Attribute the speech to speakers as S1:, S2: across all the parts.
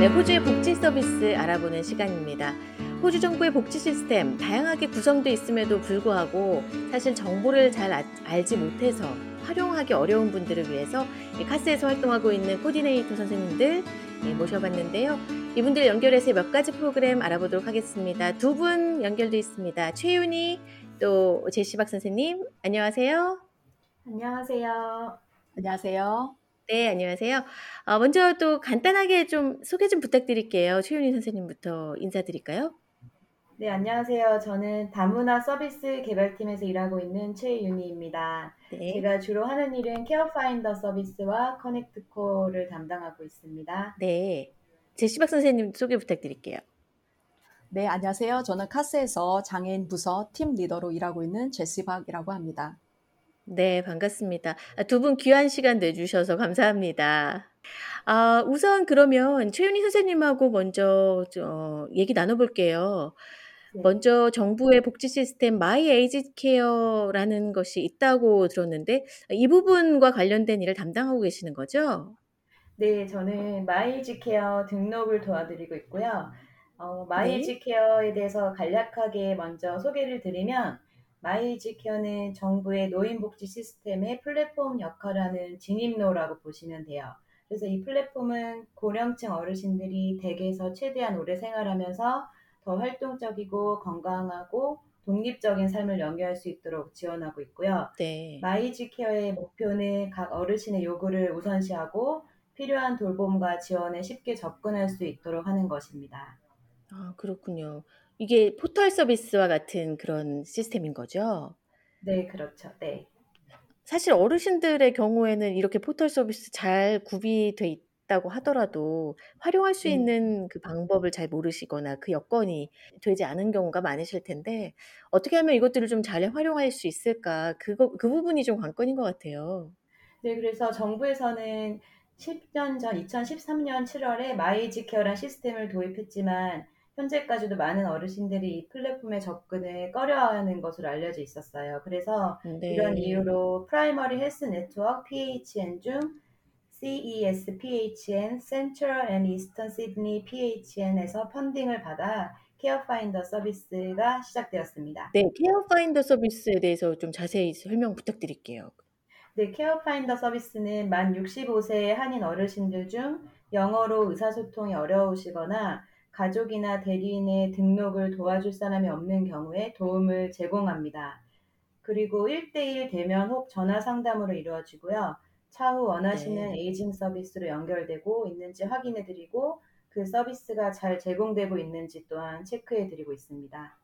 S1: 네, 호주의 복지 서비스 알아보는 시간입니다. 호주 정부의 복지 시스템 다양하게 구성되어 있음에도 불구하고 사실 정보를 잘 아- 알지 못해서 활용하기 어려운 분들을 위해서 이 카스에서 활동하고 있는 코디네이터 선생님들 예, 모셔봤는데요. 이분들 연결해서 몇 가지 프로그램 알아보도록 하겠습니다. 두 분 연결돼 있습니다. 최윤희 또 제시박 선생님 안녕하세요.
S2: 안녕하세요.
S3: 안녕하세요.
S1: 네, 안녕하세요. 어, 먼저 또 간단하게 좀 소개 좀 부탁드릴게요. 최윤희 선생님부터 인사드릴까요?
S2: 네, 안녕하세요. 저는 다문화 서비스 개발팀에서 일하고 있는 최윤희입니다.
S1: 네.
S2: 제가 주로 하는 일은 Care Finder 서비스와 Connect Call을 담당하고 있습니다.
S1: 네. 제시박 선생님 소개 부탁드릴게요.
S3: 네, 안녕하세요. 저는 CASS에서 장애인 부서 팀 리더로 일하고 있는 제시박이라고 합니다.
S1: 네, 반갑습니다. 두 분 귀한 시간 내주셔서 감사합니다. 아, 우선 그러면 최윤희 선생님하고 먼저 저, 얘기 나눠볼게요.
S2: 네.
S1: 먼저 정부의 복지 시스템 My Aged Care라는 것이 있다고 들었는데 이 부분과 관련된 일을 담당하고 계시는 거죠?
S2: 네, 저는 My Aged Care 등록을 도와드리고 있고요. 어,
S1: 네.
S2: 마이지 케어에 대해서 간략하게 먼저 소개를 드리면 마이지 케어는 정부의 노인복지 시스템의 플랫폼 역할을 하는 진입로라고 보시면 돼요. 그래서 이 플랫폼은 고령층 어르신들이 댁에서 최대한 오래 생활하면서 더 활동적이고 건강하고 독립적인 삶을 영위할 수 있도록 지원하고 있고요.
S1: 네.
S2: 마이지 케어의 목표는 각 어르신의 요구를 우선시하고 필요한 돌봄과 지원에 쉽게 접근할 수 있도록 하는 것입니다.
S1: 아, 그렇군요. 이게 포털 서비스와 같은 그런 시스템인 거죠?
S2: 네, 그렇죠. 네.
S1: 사실 어르신들의 경우에는 이렇게 포털 서비스 잘 구비돼 있다고 하더라도 활용할 수
S2: 네.
S1: 있는 그 방법을 잘 모르시거나 그 여건이 되지 않은 경우가 많으실 텐데 어떻게 하면 이것들을 좀 잘 활용할 수 있을까? 그거 그 부분이 좀 관건인 것 같아요.
S2: 네, 그래서 정부에서는 10년 전 2013년 7월에 My Aged Care란 시스템을 도입했지만 현재까지도 많은 어르신들이 이 플랫폼에 접근을 꺼려하는 것으로 알려져 있었어요. 그래서 이런
S1: 네.
S2: 이유로 Primary Health Network PHN 중 CES PHN, Central and Eastern Sydney PHN에서 펀딩을 받아 Care Finder 서비스가 시작되었습니다.
S1: 네, Care Finder 서비스에 대해서 좀 자세히 설명 부탁드릴게요.
S2: 네, Care Finder 서비스는 만 65세의 한인 어르신들 중 영어로 의사소통이 어려우시거나 가족이나 대리인의 등록을 도와줄 사람이 없는 경우에 도움을 제공합니다. 그리고 1대1 대면 혹 전화 상담으로 이루어지고요. 차후 원하시는
S1: 네.
S2: aging 서비스로 연결되고 있는지 확인해 드리고 그 서비스가 잘 제공되고 있는지 또한 체크해 드리고 있습니다.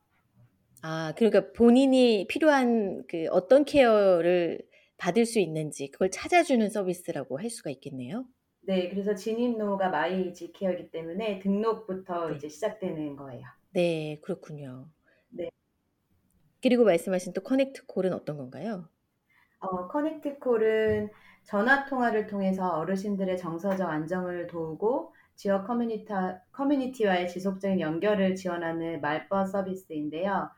S1: 아, 그러니까 본인이 필요한 그 어떤 care를 받을 수 있는지 그걸 찾아주는 서비스라고 할 수가 있겠네요.
S2: 네, 그래서 진입로가 마이지 케어이기 때문에 등록부터
S1: 네.
S2: 이제 시작되는 거예요.
S1: 네, 그렇군요.
S2: 네.
S1: 그리고 말씀하신 또 Connect Call은 어떤 건가요?
S2: 어, Connect Call은 전화 통화를 통해서 어르신들의 정서적 안정을 도우고 지역 커뮤니티, 커뮤니티와의 지속적인 연결을 지원하는 말벗 서비스인데요.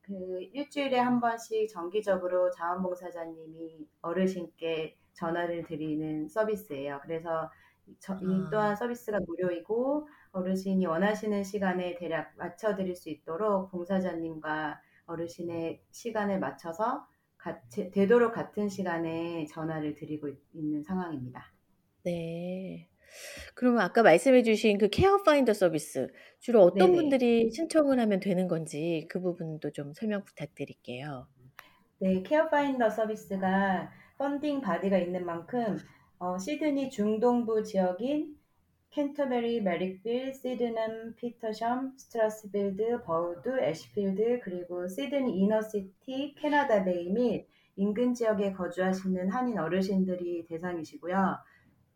S2: 그 일주일에 한 번씩 정기적으로 자원봉사자님이 어르신께 전화를 드리는 서비스예요. 그래서 저- 이
S1: 아.
S2: 또한 서비스가 무료이고 어르신이 원하시는 시간에 대략 맞춰 드릴 수 있도록 봉사자님과 어르신의 시간을 맞춰서 같이, 되도록 같은 시간에 전화를 드리고 있- 있는 상황입니다.
S1: 네. 그러면 아까 말씀해 주신 그 Care Finder 서비스 주로 어떤
S2: 네네.
S1: 분들이 신청을 하면 되는 건지 그 부분도 좀 설명 부탁드릴게요.
S2: 네, Care Finder 서비스가 funding body가 있는 만큼 어, 시드니 중동부 지역인 캔터베리, 메릭빌, 시드넘, 피터섬, 스트라스필드, 버우드, 애쉬필드, 그리고 시드니 Inner City, 캐나다 베이 및 인근 지역에 거주하시는 한인 어르신들이 대상이시고요.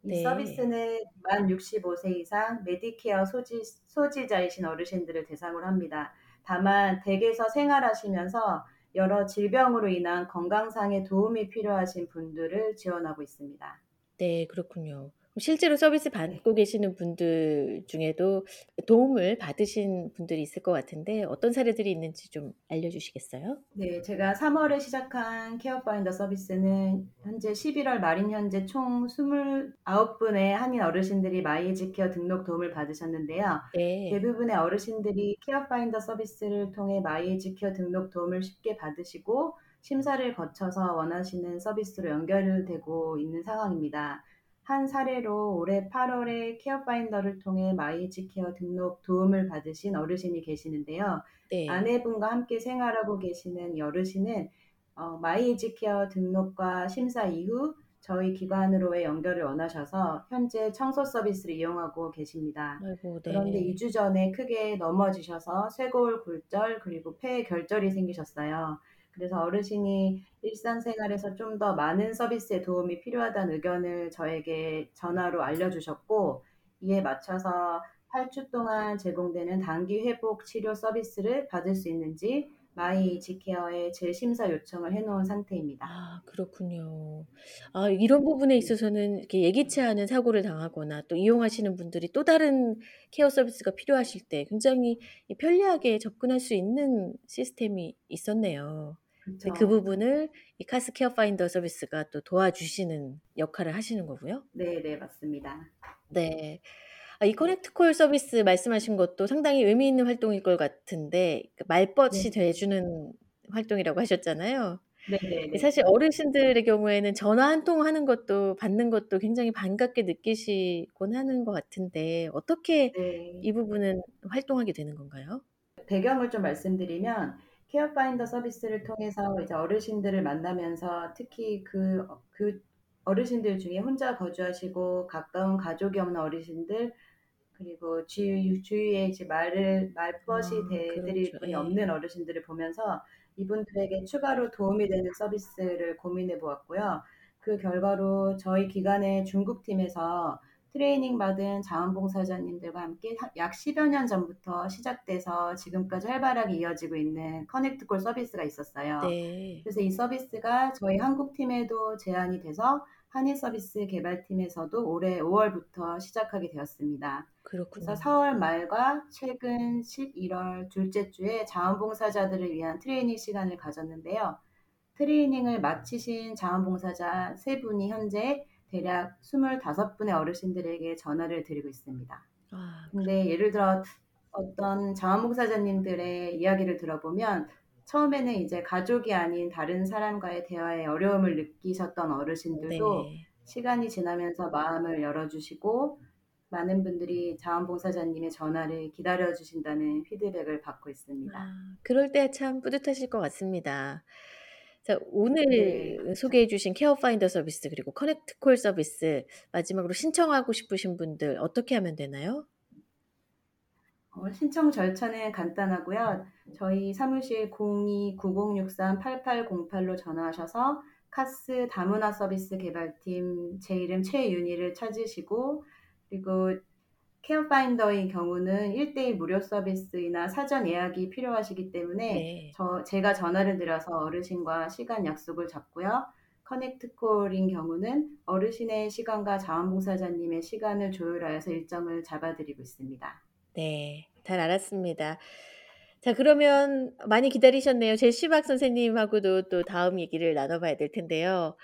S2: 이
S1: 네.
S2: 서비스는 만 65세 이상 메디케어 소지, 소지자이신 어르신들을 대상으로 합니다. 다만 댁에서 생활하시면서 여러 질병으로 인한 건강상의 도움이 필요하신 분들을 지원하고 있습니다.
S1: 네, 그렇군요. 실제로 서비스 받고 계시는 분들 중에도 도움을 받으신 분들이 있을 것 같은데 어떤 사례들이 있는지 좀 알려주시겠어요?
S2: 네, 제가 3월에 시작한 Care Finder 서비스는 현재 11월 말인 현재 총 29분의 한인 어르신들이 My Aged Care 등록 도움을 받으셨는데요.
S1: 네.
S2: 대부분의 어르신들이 Care Finder 서비스를 통해 My Aged Care 등록 도움을 쉽게 받으시고 심사를 거쳐서 원하시는 서비스로 연결되고 있는 상황입니다. 한 사례로 올해 8월에 Care Finder를 통해 My Aged Care 등록 도움을 받으신 어르신이 계시는데요.
S1: 네.
S2: 아내분과 함께 생활하고 계시는 이 어르신은 어, 마이에지 케어 등록과 심사 이후 저희 기관으로의 연결을 원하셔서 현재 청소 서비스를 이용하고 계십니다.
S1: 아이고, 네.
S2: 그런데 2주 전에 크게 넘어지셔서 쇄골 굴절 그리고 폐 결절이 생기셨어요. 그래서 어르신이 일상생활에서 좀 더 많은 서비스에 도움이 필요하다는 의견을 저에게 전화로 알려주셨고 이에 맞춰서 8주 동안 제공되는 단기 회복 치료 서비스를 받을 수 있는지 마이 지케어에 재심사 요청을 해놓은 상태입니다.
S1: 아, 그렇군요. 아, 이런 부분에 있어서는 이렇게 예기치 않은 사고를 당하거나 또 이용하시는 분들이 또 다른 care 서비스가 필요하실 때 굉장히 편리하게 접근할 수 있는 시스템이 있었네요.
S2: 그렇죠.
S1: 그 부분을 이 CASS Care Finder 서비스가 또 도와주시는 역할을 하시는 거고요.
S2: 네, 네, 맞습니다.
S1: 네. 아, 이 Connect Call 서비스 말씀하신 것도 상당히 의미 있는 활동일 것 같은데 그 말벗이
S2: 네.
S1: 돼주는 활동이라고 하셨잖아요.
S2: 네, 네, 네.
S1: 사실 어르신들의 경우에는 전화 한 통 하는 것도 받는 것도 굉장히 반갑게 느끼시곤 하는 것 같은데 어떻게
S2: 네.
S1: 이 부분은 활동하게 되는 건가요?
S2: 배경을 좀 말씀드리면 Care Finder 서비스를 통해서 이제 어르신들을 만나면서 특히 그, 그 어르신들 중에 혼자 거주하시고 가까운 가족이 없는 어르신들 그리고 주위, 주위에 이제 말을 말벗이
S1: 아,
S2: 대드릴
S1: 그렇죠.
S2: 분이
S1: 예.
S2: 없는 어르신들을 보면서 이분들에게 추가로 도움이 되는 서비스를 고민해 보았고요. 그 결과로 저희 기관의 중국 팀에서 트레이닝 받은 자원봉사자님들과 함께 약 10여 년 전부터 시작돼서 지금까지 활발하게 이어지고 있는 커넥트콜 서비스가 있었어요.
S1: 네.
S2: 그래서 이 서비스가 저희 한국팀에도 제안이 돼서 한일 서비스 개발팀에서도 올해 5월부터 시작하게 되었습니다.
S1: 그렇군요.
S2: 그래서 4월 말과 최근 11월 둘째 주에 자원봉사자들을 위한 트레이닝 시간을 가졌는데요. 트레이닝을 마치신 자원봉사자 세 분이 현재 대략 25분의 어르신들에게 전화를 드리고 있습니다.
S1: 아,
S2: 근데 예를 들어 어떤 자원봉사자님들의 이야기를 들어보면 처음에는 이제 가족이 아닌 다른 사람과의 대화에 어려움을 느끼셨던 어르신들도
S1: 네.
S2: 시간이 지나면서 마음을 열어주시고 많은 분들이 자원봉사자님의 전화를 기다려주신다는 피드백을 받고 있습니다.
S1: 아, 그럴 때 참 뿌듯하실 것 같습니다. 자, 오늘
S2: 네.
S1: 소개해 주신 Care Finder 서비스 그리고 Connect Call 서비스 마지막으로 신청하고 싶으신 분들 어떻게 하면 되나요?
S2: 어, 신청 절차는 간단하고요. 저희 사무실 02-9063-8808로 전화하셔서 CASS 다문화 서비스 개발팀 제 이름 최윤희를 찾으시고 그리고 케어파인더의 경우는 1대1 무료 서비스나 사전 예약이 필요하시기 때문에
S1: 네.
S2: 저, 제가 전화를 드려서 어르신과 시간 약속을 잡고요. 커넥트콜인 경우는 어르신의 시간과 자원봉사자님의 시간을 조율하여서 일정을 잡아드리고 있습니다.
S1: 네, 잘 알았습니다. 자, 그러면 많이 기다리셨네요. 제시박 선생님하고도 또 다음 얘기를 나눠봐야 될 텐데요.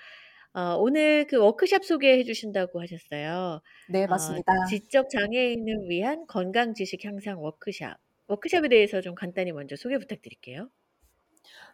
S1: 어, 오늘 그 워크샵 소개해 주신다고 하셨어요.
S3: 네,
S1: 어,
S3: 맞습니다.
S1: 지적 장애인을 위한 건강 지식 향상 워크샵. 워크샵에 대해서 좀 간단히 먼저 소개 부탁드릴게요.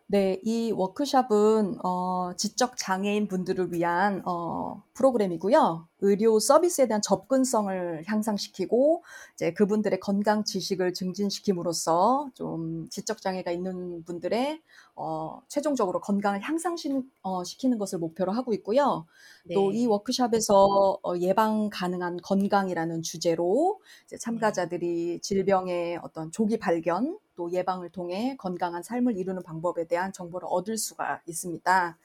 S3: 네, 이 워크샵은 어, 지적 장애인 분들을 위한 어, 프로그램이고요. 의료 서비스에 대한 접근성을 향상시키고 이제 그분들의 건강 지식을 증진시킴으로써 좀 지적 장애가 있는 분들의 어, 최종적으로 건강을 향상시키는 것을 목표로 하고 있고요. 또 이
S1: 네.
S3: 워크샵에서 어, 예방 가능한 건강이라는 주제로 이제
S1: 네.
S3: 참가자들이 질병의 어떤 조기 발견 또 예방을 통해 건강한 삶을 이루는 방법에 대한 정보를 얻을 수가 있습니다.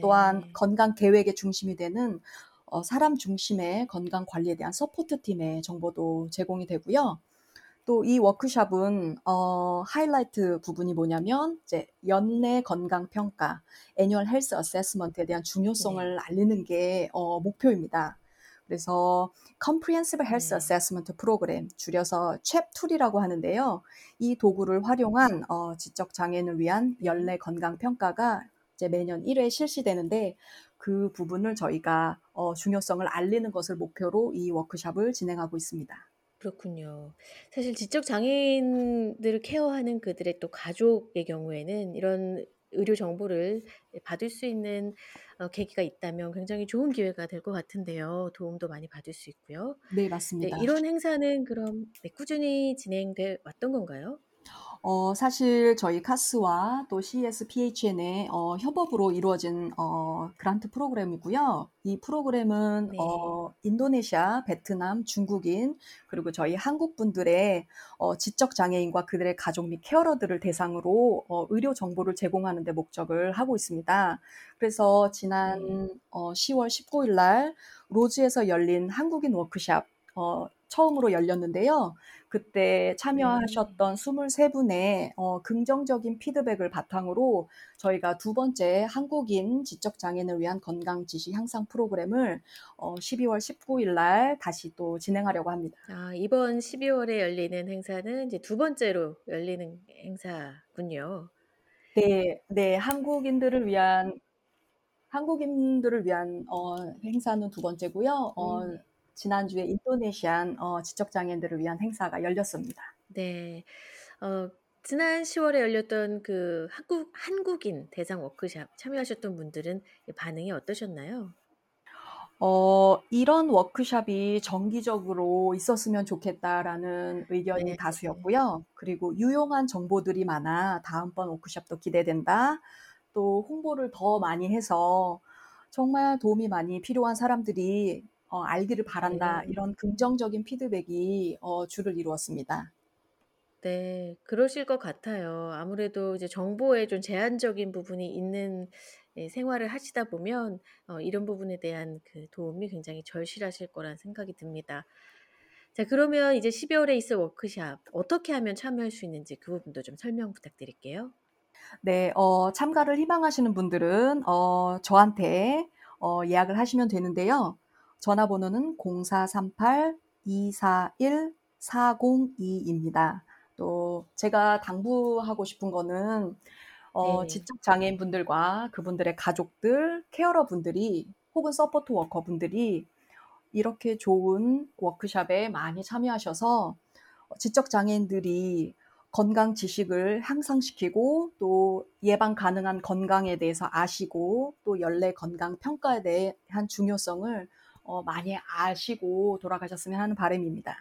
S3: 또한
S1: 네.
S3: 건강 계획의 중심이 되는 어, 사람 중심의 건강 관리에 대한 support 팀의 정보도 제공이 되고요. 또 이 워크샵은 어, 하이라이트 부분이 뭐냐면 이제 연례 건강 평가, Annual Health Assessment에 대한 중요성을
S1: 네.
S3: 알리는 게 어, 목표입니다. 그래서 Comprehensive Health
S1: 네.
S3: Assessment Program, 줄여서 CHAP이라고 하는데요. 이 도구를 활용한 어, 지적 장애인을 위한 연례 건강 평가가 이제 매년 1회 실시되는데 그 부분을 저희가 어, 중요성을 알리는 것을 목표로 이 워크샵을 진행하고 있습니다.
S1: 그렇군요. 사실 지적 장애인들을 케어하는 그들의 또 가족의 경우에는 이런 의료 정보를 받을 수 있는 어, 계기가 있다면 굉장히 좋은 기회가 될 것 같은데요. 도움도 많이 받을 수 있고요.
S3: 네,
S1: 네,
S3: 맞습니다.
S1: 이런 행사는 그럼 네, 꾸준히 진행돼 왔던 건가요?
S3: 어, 사실 저희 카스와 또 CES-PHN의 어, 협업으로 이루어진 어, 그란트 프로그램이고요. 이 프로그램은
S1: 네.
S3: 어, 인도네시아, 베트남, 중국인 그리고 저희 한국 분들의 어, 지적 장애인과 그들의 가족 및 케어러들을 대상으로 어, 의료 정보를 제공하는 데 목적을 하고 있습니다. 그래서 지난
S1: 네.
S3: 어, 10월 19일 날 로즈에서 열린 한국인 워크샵 어, 처음으로 열렸는데요. 그때
S1: 네.
S3: 참여하셨던 23분의 어, 긍정적인 피드백을 바탕으로 저희가 두 번째 한국인 지적 장애인을 위한 건강 지시 향상 프로그램을 어, 12월 19일 날 다시 또 진행하려고 합니다.
S1: 아, 이번 12월에 열리는 행사는 이제 두 번째로 열리는 행사군요.
S3: 네, 네, 한국인들을 위한 한국인들을 위한 어, 행사는 두 번째고요. 어,
S1: 음.
S3: 지난주에 인도네시안 어, 지적 장애인들을 위한 행사가 열렸습니다.
S1: 네. 어, 지난 10월에 열렸던 그 한국, 한국인 대상 워크샵 참여하셨던 분들은 반응이 어떠셨나요?
S3: 어, 이런 워크샵이 정기적으로 있었으면 좋겠다라는 의견이
S1: 네.
S3: 다수였고요. 그리고 유용한 정보들이 많아 다음번 워크샵도 기대된다. 또 홍보를 더 많이 해서 정말 도움이 많이 필요한 사람들이 어, 알기를 바란다.
S1: 네.
S3: 이런 긍정적인 피드백이 어, 주를 이루었습니다.
S1: 네, 그러실 것 같아요. 아무래도 이제 정보에 좀 제한적인 부분이 있는 예, 생활을 하시다 보면 어, 이런 부분에 대한 그 도움이 굉장히 절실하실 거란 생각이 듭니다. 자, 그러면 이제 12월에 있을 워크샵 어떻게 하면 참여할 수 있는지 그 부분도 좀 설명 부탁드릴게요.
S3: 네, 어, 참가를 희망하시는 분들은 어, 저한테 어, 예약을 하시면 되는데요. 전화번호는 0438-241-402입니다. 또 제가 당부하고 싶은 거는 어,
S1: 네네.
S3: 지적 장애인 분들과 그분들의 가족들, carer 분들이 혹은 support worker 분들이 이렇게 좋은 워크샵에 많이 참여하셔서 지적 장애인들이 건강 지식을 향상시키고 또 예방 가능한 건강에 대해서 아시고 또 연례 건강 평가에 대한 중요성을 어, 많이 아시고 돌아가셨으면 하는 바람입니다.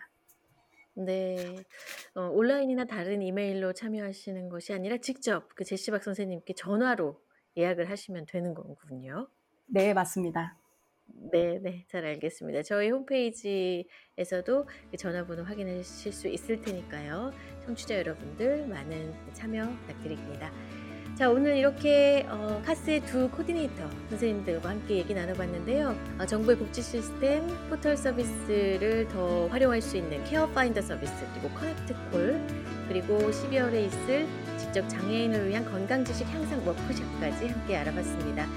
S1: 네. 어, 온라인이나 다른 이메일로 참여하시는 것이 아니라 직접 그 제시박 선생님께 전화로 예약을 하시면 되는 거군요.
S3: 네, 맞습니다.
S1: 네, 네, 잘 알겠습니다. 저희 홈페이지에서도 그 전화번호 확인하실 수 있을 테니까요. 청취자 여러분들 많은 참여 부탁드립니다. 자, 오늘 이렇게 어, CASS의 두 코디네이터 선생님들과 함께 얘기 나눠봤는데요. 어, 정부의 복지 시스템 포털 서비스를 더 활용할 수 있는 Care Finder 서비스 그리고 Connect Call 그리고 12월에 있을 지적 장애인을 위한 건강 지식 향상 워크숍까지 함께 알아봤습니다.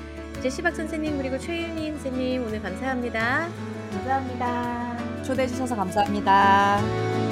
S1: 제시박 선생님 그리고 최윤희 선생님 오늘 감사합니다.
S2: 감사합니다.
S3: 초대해 주셔서 감사합니다.